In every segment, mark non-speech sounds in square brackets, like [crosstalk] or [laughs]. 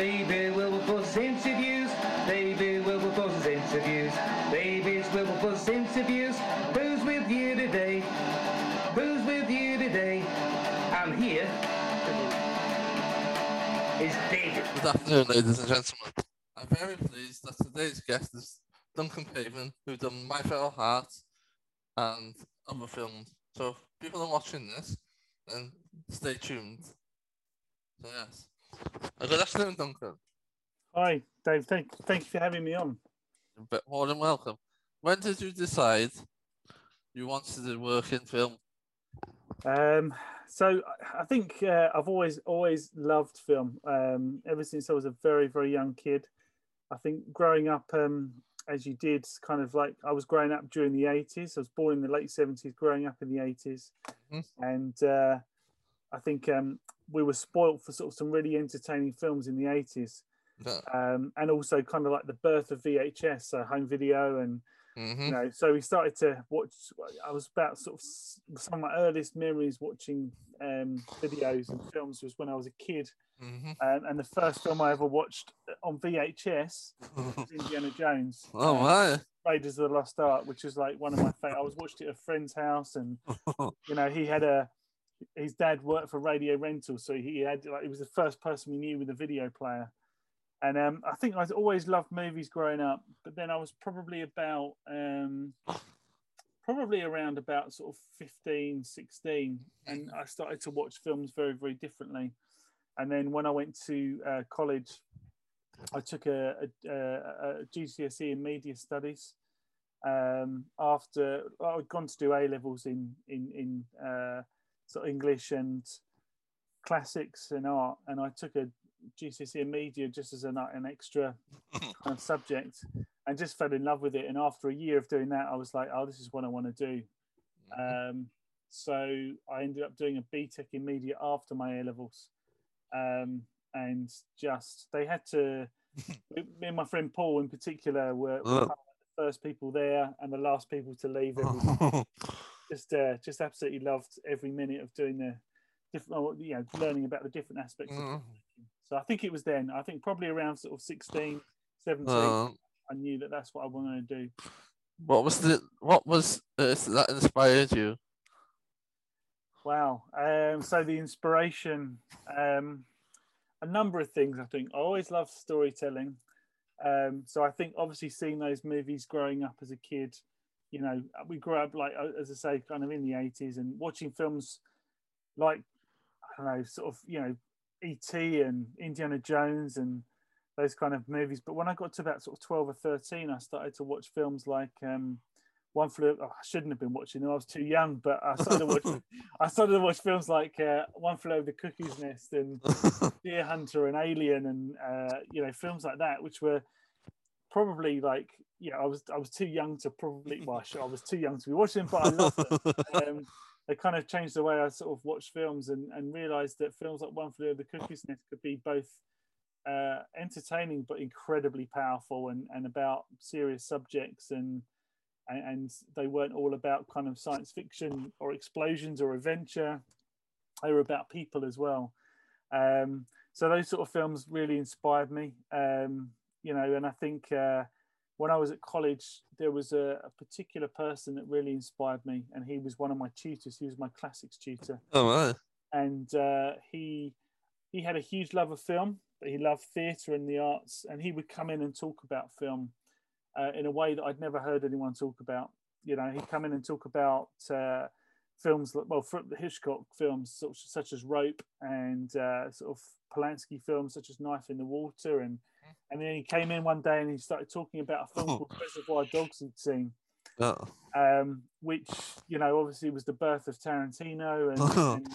David Wilberforce's interviews. David Wilberforce's interviews. David Wilberforce's interviews. Who's with you today? Who's with you today? I'm here. Is David. Good afternoon, ladies and gentlemen. I'm very pleased that today's guest is Duncan Pavin, who done My Feral Heart and other films. So if people are watching this, then stay tuned. So yes. Good afternoon, Duncan. Hi, Dave. Thank, thank you for having me on. You're ve- more than welcome. When did you decide you wanted to work in film? Um, so I- think uh, I've always always loved film. Um, ever since I was a very very young kid. I think growing up, um, as you did, kind of like I was growing up during the eighties. I was born in the late seventies, growing up in the 80s Mhm. and uh, I think um, we were spoilt for sort of some really entertaining films in the eighties. Yeah. Um, and also kind of like the birth of VHS, so home video and hmm you know so we started to watch i was about sort of some of my earliest memories watching um, videos and films was when i was a kid hmm um, and the first film i ever watched on vhs was [laughs] indiana jones oh uh, my. raiders of the lost ark which was like one of my favorite i was watched it at a friend's house and [laughs] you know he had a his dad worked for radio rental so he had like he was the first person we knew with a video player and um, I think I always loved movies growing up, but then I was probably about um, probably around about sort of 15, 16, and I started to watch films very, very differently. And then when I went to uh, college, I took a, a, a, GCSE in media studies. Um, after I'd gone to do A levels in in in uh, sort of English and classics and art, and I took a GCSE in media just as an, an extra [laughs] kind of subject, and just fell in love with it. And after a year of doing that, I was like, "Oh, this is what I want to do." Um, so I ended up doing a BTEC in media after my A levels, um, and just they had to. [laughs] me and my friend Paul, in particular, were, were the first people there and the last people to leave. [laughs] Just, uh, just absolutely loved every minute of doing the different, oh, you know, learning about the different aspects. Of Mm. so I think it was then. I think probably around sort of 16, 17, Uh, I knew that that's what I wanted to do. what was the what was uh, that inspired you? Wow. Um, so the inspiration, um, a number of things. I think I always loved storytelling. Um, so I think obviously seeing those movies growing up as a kid, you know, we grew up like uh, as I say, kind of in the eighties, and watching films like I don't know, sort of you know, E.T. and Indiana Jones and those kind of movies. But when I got to about sort of twelve or thirteen, I started to watch films like. Um, one flew. Oh, I shouldn't have been watching them. I was too young, but I started to watch. [laughs] I started to watch films like uh, One Flew Over the Cuckoo's Nest and [laughs] Deer Hunter and Alien and uh, you know films like that, which were probably like yeah, I was I was too young to probably well [laughs] I was too young to be watching, but I loved them. [laughs] Um, they kind of changed the way I sort of watch films and, and realized that films like One Flew Over the Cuckoo's Nest could be both uh, entertaining but incredibly powerful and, and about serious subjects and and, and they weren't all about kind of science fiction or explosions or adventure. They were about people as well. Um, so those sort of films really inspired me. Um, you know, and I think uh, when I was at college, there was a, a particular person that really inspired me, and he was one of my tutors. He was my classics tutor, oh and uh, he he had a huge love of film, but he loved theatre and the arts, and he would come in and talk about film uh, in a way that I'd never heard anyone talk about. You know, he'd come in and talk about uh, films, like- well, the Hitchcock films such, such as Rope and uh, sort of Polanski films such as Knife in the Water, and and then he came in one day and he started talking about a film called Reservoir Dogs he'd seen, Yeah. um, which you know obviously was the birth of Tarantino, and, [laughs] and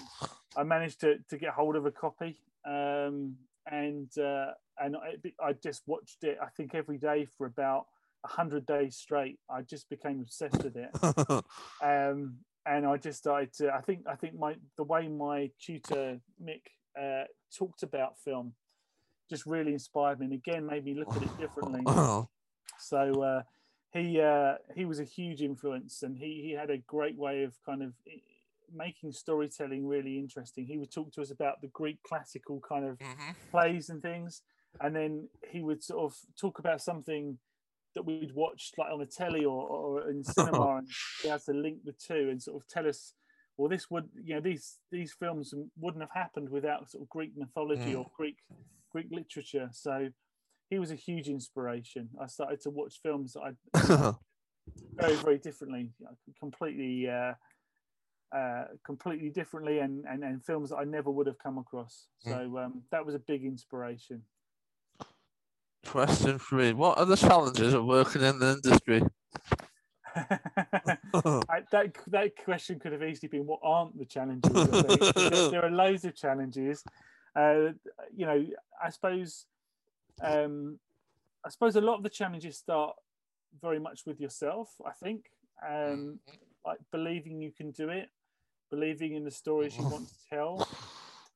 I managed to, to get hold of a copy, um, and uh, and I, I just watched it. I think every day for about hundred days straight. I just became obsessed with it, [laughs] um, and I just started to. I think I think my the way my tutor Mick uh, talked about film just really inspired me, and again made me look at it differently. [coughs] oh, So uh, he uh, he was a huge influence, and he he had a great way of kind of making storytelling really interesting. He would talk to us about the Greek classical kind of mhm. plays and things, and then he would sort of talk about something that we'd watched like on the telly or, or in [laughs] cinema, and he has to link the two and sort of tell us, well, this would you know these these films wouldn't have happened without sort of Greek mythology Mm. or Greek Greek literature. So he was a huge inspiration. I started to watch films that I [laughs] very very differently, completely. Uh, uh, completely differently and, and and films that I never would have come across. So um, that was a big inspiration. Question three: What are the challenges of working in the industry? [laughs] [laughs] I, that that question could have easily been, "What aren't the challenges?" There, there are loads of challenges. Uh, you know, I suppose, um, I suppose a lot of the challenges start very much with yourself. I think, um, like believing you can do it, believing in the stories you want to tell.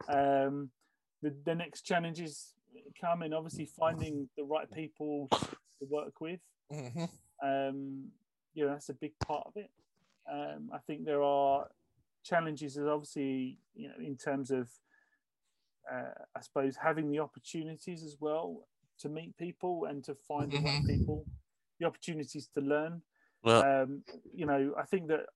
Um, the, the next challenges come in obviously finding the right people to work with Mhm. um, you know that's a big part of it. Um, I think there are challenges, as obviously you know, in terms of, uh, I suppose having the opportunities as well to meet people and to find the right Mhm. people, the opportunities to learn. Well, Um, you know, I think that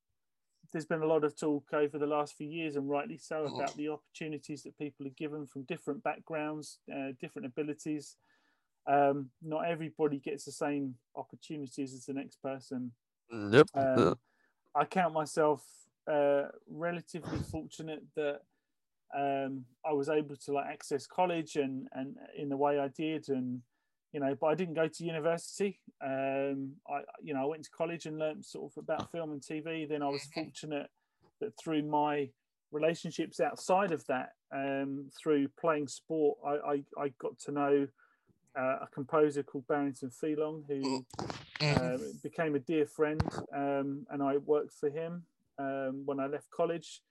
there's been a lot of talk over the last few years, and rightly so, about the opportunities that people are given from different backgrounds, uh, different abilities. Um, not everybody gets the same opportunities as the next person. yep. Um, I count myself uh, relatively fortunate that um, I was able to like access college and and in the way I did, and you know, but I didn't go to university. Um, I you know I went to college and learned sort of about film and TV. Then I was fortunate that through my relationships outside of that, um, through playing sport, I, I, I got to know uh, a composer called Barrington Pheloung, who uh, became a dear friend, um, and I worked for him um, when I left college.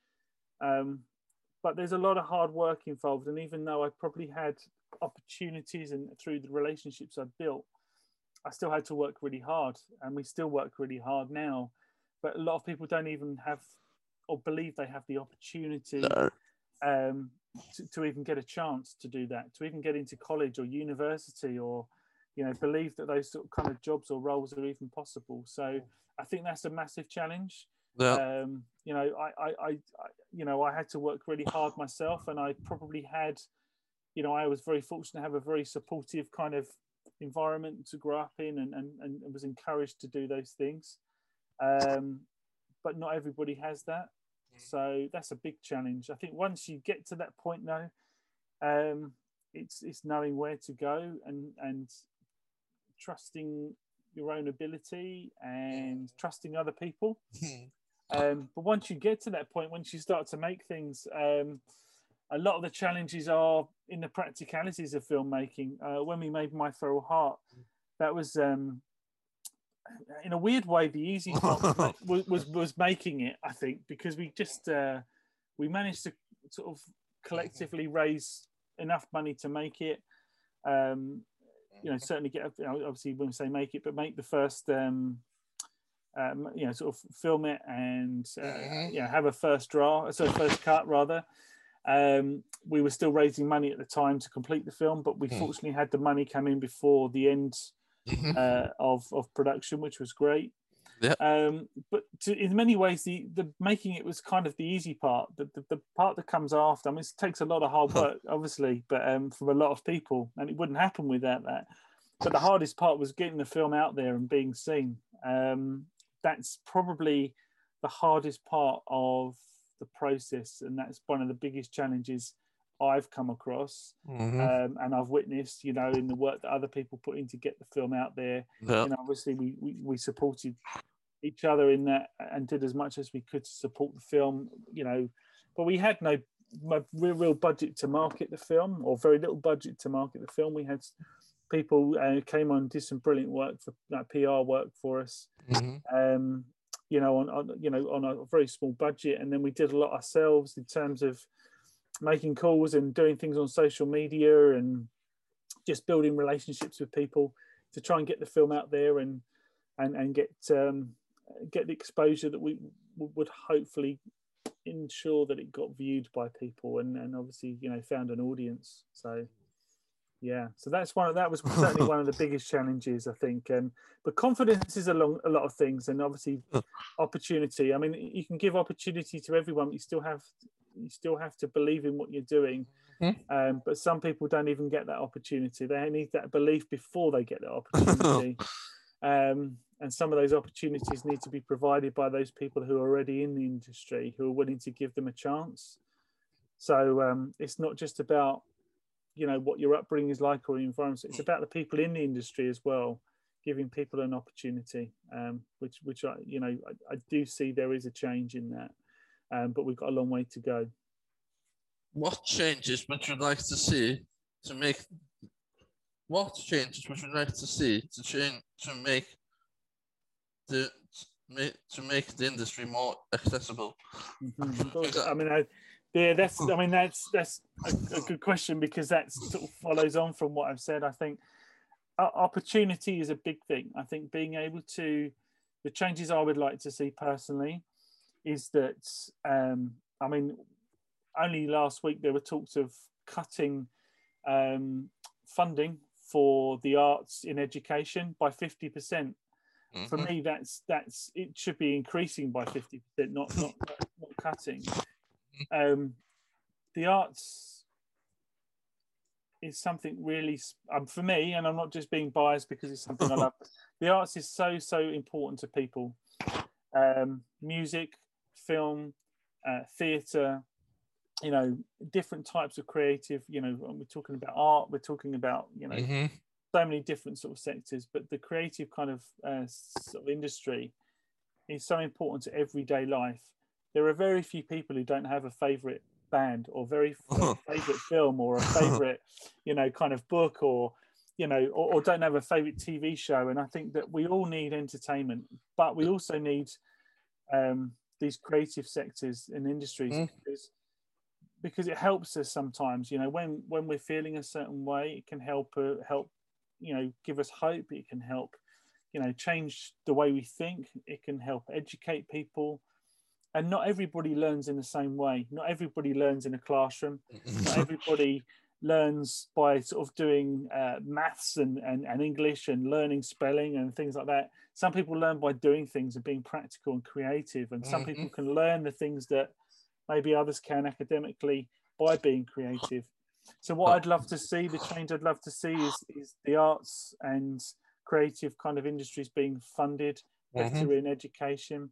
Um, but there's a lot of hard work involved, and even though I probably had opportunities and through the relationships I built, I still had to work really hard, and we still work really hard now. But a lot of people don't even have or believe they have the opportunity No. um, to, to even get a chance to do that, to even get into college or university, or you know, believe that those sort of kind of jobs or roles are even possible. So I think that's a massive challenge. Yeah. Um, you know, I, I, I, I, you know, I had to work really hard myself, and I probably had, you know, I was very fortunate to have a very supportive kind of environment to grow up in, and and, and was encouraged to do those things. Um, but not everybody has that. So that's a big challenge. I think once you get to that point, though, um, it's it's knowing where to go and and trusting your own ability and trusting other people. [laughs] Um, but once you get to that point, once you start to make things, um, a lot of the challenges are in the practicalities of filmmaking. Uh, when we made My Feral Heart, that was um, in a weird way the easy [laughs] part was, was was making it. I think because we just uh, we managed to sort of collectively raise enough money to make it. Um, you know, certainly get you know, obviously when we say make it, but make the first. Um, um, you know, sort of film it and uh, Mhm. you know have a first draw, so first cut rather. Um, we were still raising money at the time to complete the film, but we Hmm. fortunately had the money come in before the end Mhm. uh, of of production, which was great. Yeah. Um, but to, in many ways, the the making it was kind of the easy part. The, the, the part that comes after, I mean, it takes a lot of hard work, obviously, but um, from a lot of people, and it wouldn't happen without that. But the hardest part was getting the film out there and being seen. Um, that's probably the hardest part of the process, and that's one of the biggest challenges I've come across Mhm. um, and I've witnessed, you know, in the work that other people put in to get the film out there. Yeah. Know, obviously we, we, we supported each other in that and did as much as we could to support the film, you know, but we had no, no real, real budget to market the film or very little budget to market the film. We had people uh, came on did some brilliant work for like PR work for us Mhm. um, you know, on, on you know on a very small budget, and then we did a lot ourselves in terms of making calls and doing things on social media and just building relationships with people to try and get the film out there and and and get um, get the exposure that we w- would hopefully ensure that it got viewed by people and and obviously you know found an audience. So yeah so that's one of that was certainly one of the [laughs] biggest challenges i think um, but confidence is along a lot of things and obviously opportunity. I mean you can give opportunity to everyone but you still have you still have to believe in what you're doing. Mhm. um, but some people don't even get that opportunity. They need that belief before they get that opportunity. [laughs] Um, and some of those opportunities need to be provided by those people who are already in the industry who are willing to give them a chance. So um, it's not just about you know what your upbringing is like or your environment it's about the people in the industry as well giving people an opportunity um, which which I, you know I, I do see there is a change in that um, but we've got a long way to go What changes would you like to see to make? What changes would you like to see to change to make the make to make the industry more accessible? Mhm. I mean, I, yeah, that's. I mean, that's that's a, a good question because that sort of follows on from what I've said. I think opportunity is a big thing. I think being able to, the changes I would like to see personally, is that. Um, I mean, only last week there were talks of cutting um, funding for the arts in education by fifty percent for Mhm. me that's that's it should be increasing by 50% not not not cutting um the arts is something really um, for me and i'm not just being biased because it's something i love [laughs] the arts is so so important to people um music film uh, theater you know different types of creative you know we're talking about art we're talking about you know Mhm. so many different sort of sectors, but the creative kind of uh, sort of industry is so important to everyday life. There are very few people who don't have a favorite band or very [laughs] favorite film or a favorite, you know, kind of book or, you know, or, or don't have a favorite TV show. And I think that we all need entertainment, but we also need um, these creative sectors and industries Mm. because because it helps us sometimes you know when when we're feeling a certain way it can help uh, help you know give us hope it can help you know change the way we think it can help educate people and not everybody learns in the same way. Not everybody learns in a classroom. Not [laughs] everybody learns by sort of doing uh, maths and, and, and english and learning spelling and things like that. Some people learn by doing things and being practical and creative. And some Mhm. people can learn the things that maybe others can academically by being creative. So what I'd love to see, the change I'd love to see is, is the arts and creative kind of industries being funded better in education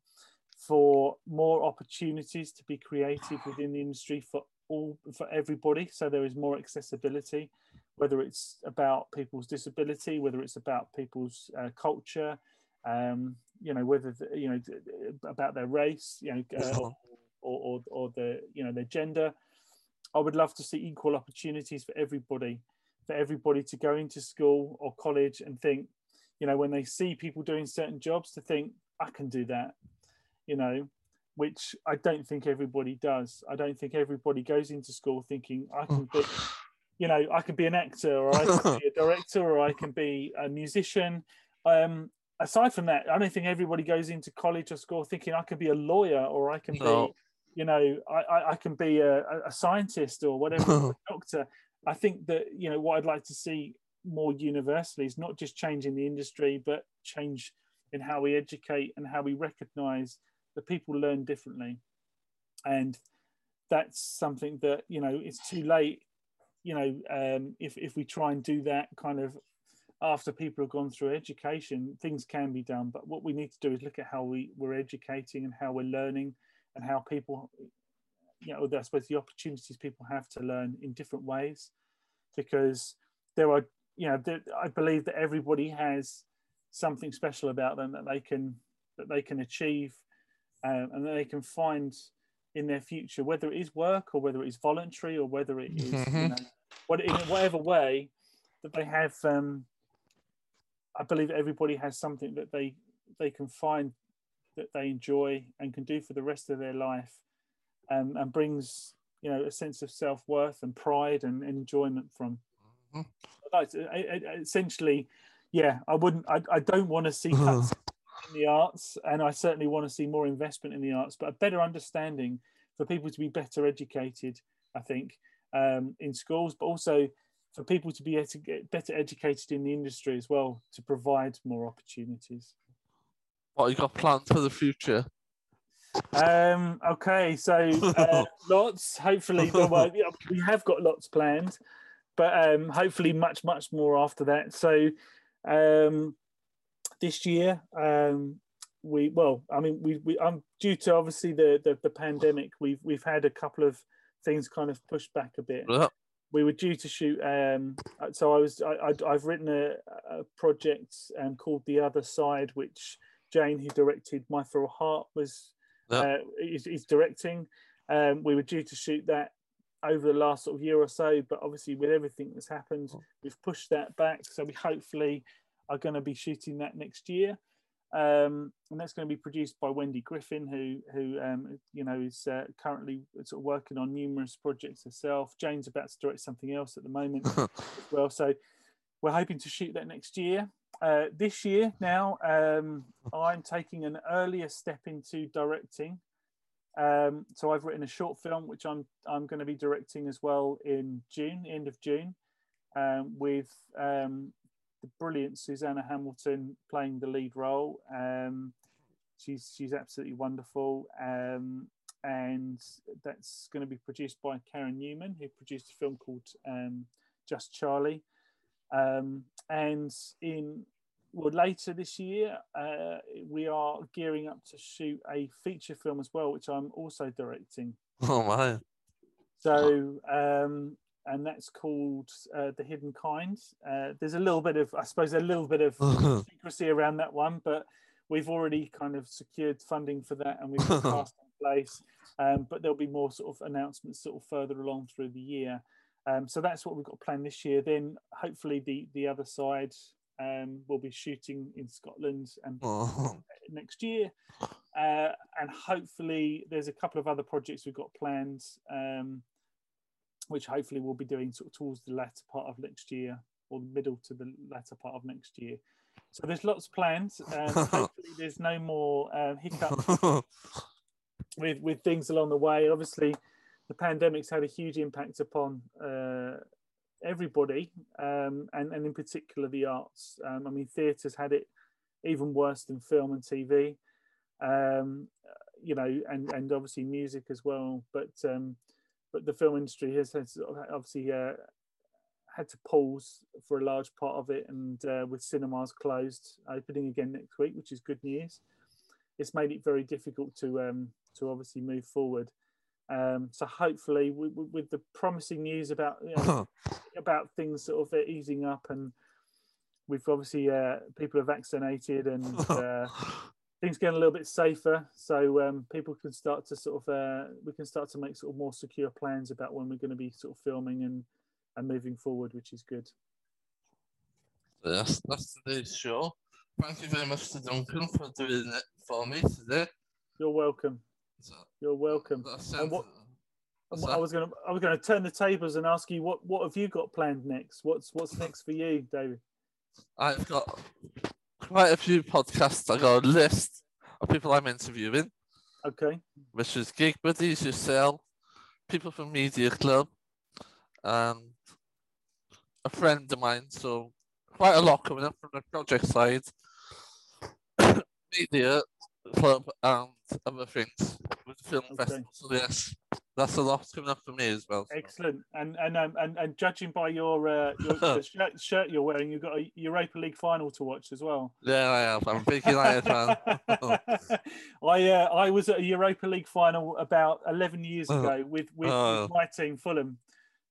for more opportunities to be creative within the industry for all for everybody. So there is more accessibility whether it's about people's disability whether it's about people's uh, culture um, you know whether the, you know about their race you know uh, or, or, or the you know their gender. I would love to see equal opportunities for everybody, for everybody to go into school or college and think, you know, when they see people doing certain jobs, to think, I can do that, you know, which I don't think everybody does. I don't think everybody goes into school thinking, I can be, [laughs] you know, I can be an actor or I can be a director or I can be a musician. Um, aside from that, I don't think everybody goes into college or school thinking I can be a lawyer or I can No. be you know, I, I, I can be a, a- scientist or whatever, [laughs] doctor. I think that, you know, what I'd like to see more universally is not just change in the industry, but change in how we educate and how we recognize people learn differently. And that's something that, you know, it's too late, you know, um, if, if we try and do that kind of after people have gone through education, things can be done. But what we need to do is look at how we, we're educating and how we're learning and how people, you know, I suppose the opportunities people have to learn in different ways, because there are, you know, there, I believe that everybody has something special about them that they can that they can achieve, um, and that they can find in their future, whether it is work or whether it is voluntary or whether it is, you Mhm. know, what in whatever way that they have. Um, I believe everybody has something that they they can find that they enjoy and can do for the rest of their life, um, and brings you know a sense of self worth and pride and, and enjoyment from. Mhm. Like, I- essentially, yeah, I wouldn't. I, I don't want to see cuts [laughs] in the arts, and I certainly want to see more investment in the arts, but a better understanding for people to be better educated. I think um, in schools, but also for people to be get better educated in the industry as well to provide more opportunities. What you got planned for the future? Um, okay, so uh, [laughs] lots. Hopefully, well, [laughs] we have got lots planned, but um, hopefully, much, much more after that. So, um, this year, um, we well, I mean, we, we I'm due to obviously the, the the pandemic. We've we've had a couple of things kind of pushed back a bit. Yeah. We were due to shoot. Um, so I was I, I have written a, a project um, called The Other Side, which Jane, who directed My Feral Heart, was Yeah. uh, is, is directing. Um, we were due to shoot that over the last sort of year or so, but obviously with everything that's happened, we've pushed that back. So we hopefully are going to be shooting that next year. Um, and that's going to be produced by Wendy Griffin, who who um, you know is uh, currently sort of working on numerous projects herself. Jane's about to direct something else at the moment [laughs] as well, so we're hoping to shoot that next year. Uh, this year now, um, I'm taking an earlier step into directing. Um, so I've written a short film, which I'm I'm going to be directing as well in June, end of June, um, with um, the brilliant Susanna Hamilton playing the lead role. Um, she's she's absolutely wonderful, um, and that's going to be produced by Karen Newman, who produced a film called um, Just Charlie. Um, and in well, later this year, uh, we are gearing up to shoot a feature film as well, which I'm also directing. Oh my. So, um, and that's called uh, The Hidden Kind. Uh, there's a little bit of, I suppose, a little bit of [laughs] secrecy around that one, but we've already kind of secured funding for that and we've got [laughs] cast in place. Um, but there'll be more sort of announcements sort of further along through the year. Um, so that's what we've got planned this year. Then hopefully the the other side um, will be shooting in Scotland and [laughs] Oh. next year. Uh, and hopefully there's a couple of other projects we've got planned, um, which hopefully we'll be doing sort of towards the latter part of next year or the middle to the latter part of next year. So there's lots planned. Um, [laughs] hopefully there's no more um, hiccups [laughs] with with things along the way. Obviously, the pandemic's had a huge impact upon uh, everybody, um, and and in particular the arts. Um, I mean, theatre's had it even worse than film and TV. Um, you know, and and obviously music as well. But um, but the film industry has, has obviously uh, had to pause for a large part of it, and uh, with cinemas closed, opening again next week, which is good news. It's made it very difficult to um, to obviously move forward. Um, so hopefully, with, with the promising news about you know, [laughs] about things sort of easing up, and we've obviously uh, people are vaccinated and [laughs] uh, things getting a little bit safer, so um, people can start to sort of uh, we can start to make sort of more secure plans about when we're going to be sort of filming and and moving forward, which is good. yes, that's today's show. Thank you very much to Duncan for doing it for me today. You're welcome. So, You're welcome. And what- And I was gonna I was gonna turn the tables and ask you what what have you got planned next? What's what's [laughs] next for you, David? I've got quite a few podcasts. I got a list of people I'm interviewing, Okay. which is Gig Buddies, Yourself, people from Media Club, and a friend of mine. So quite a lot coming up from the project side, [coughs] Media Club, and other things with the film Okay. festival. So yes, that's a lot coming up for me as well. Excellent. And and um, and, and judging by your uh, your [laughs] shirt, shirt you're wearing, you've got a Europa League final to watch as well. Yeah, I have. I'm a big United fan. [laughs] I uh, I was at a Europa League final about eleven years Oh. ago with with, Oh. with my team Fulham.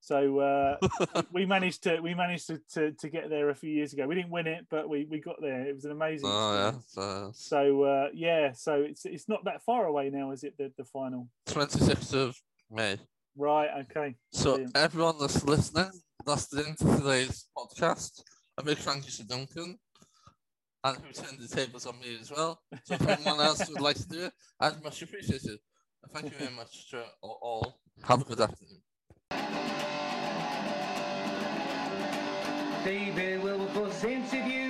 So uh, [laughs] we managed to we managed to, to, to get there a few years ago. We didn't win it, but we, we got there. It was an amazing. oh yeah, experience. so So uh, yeah, so it's it's not that far away now, is it? The the final. 26th of May. Right. Okay. So Brilliant. everyone that's listening, listening to today's podcast, a big thank you to Duncan, and who turned the tables on me as well. So if anyone else would like to do it, I'd much appreciate it. Thank you very much to all. all. Have a good afternoon. David Wilberforce's interviews.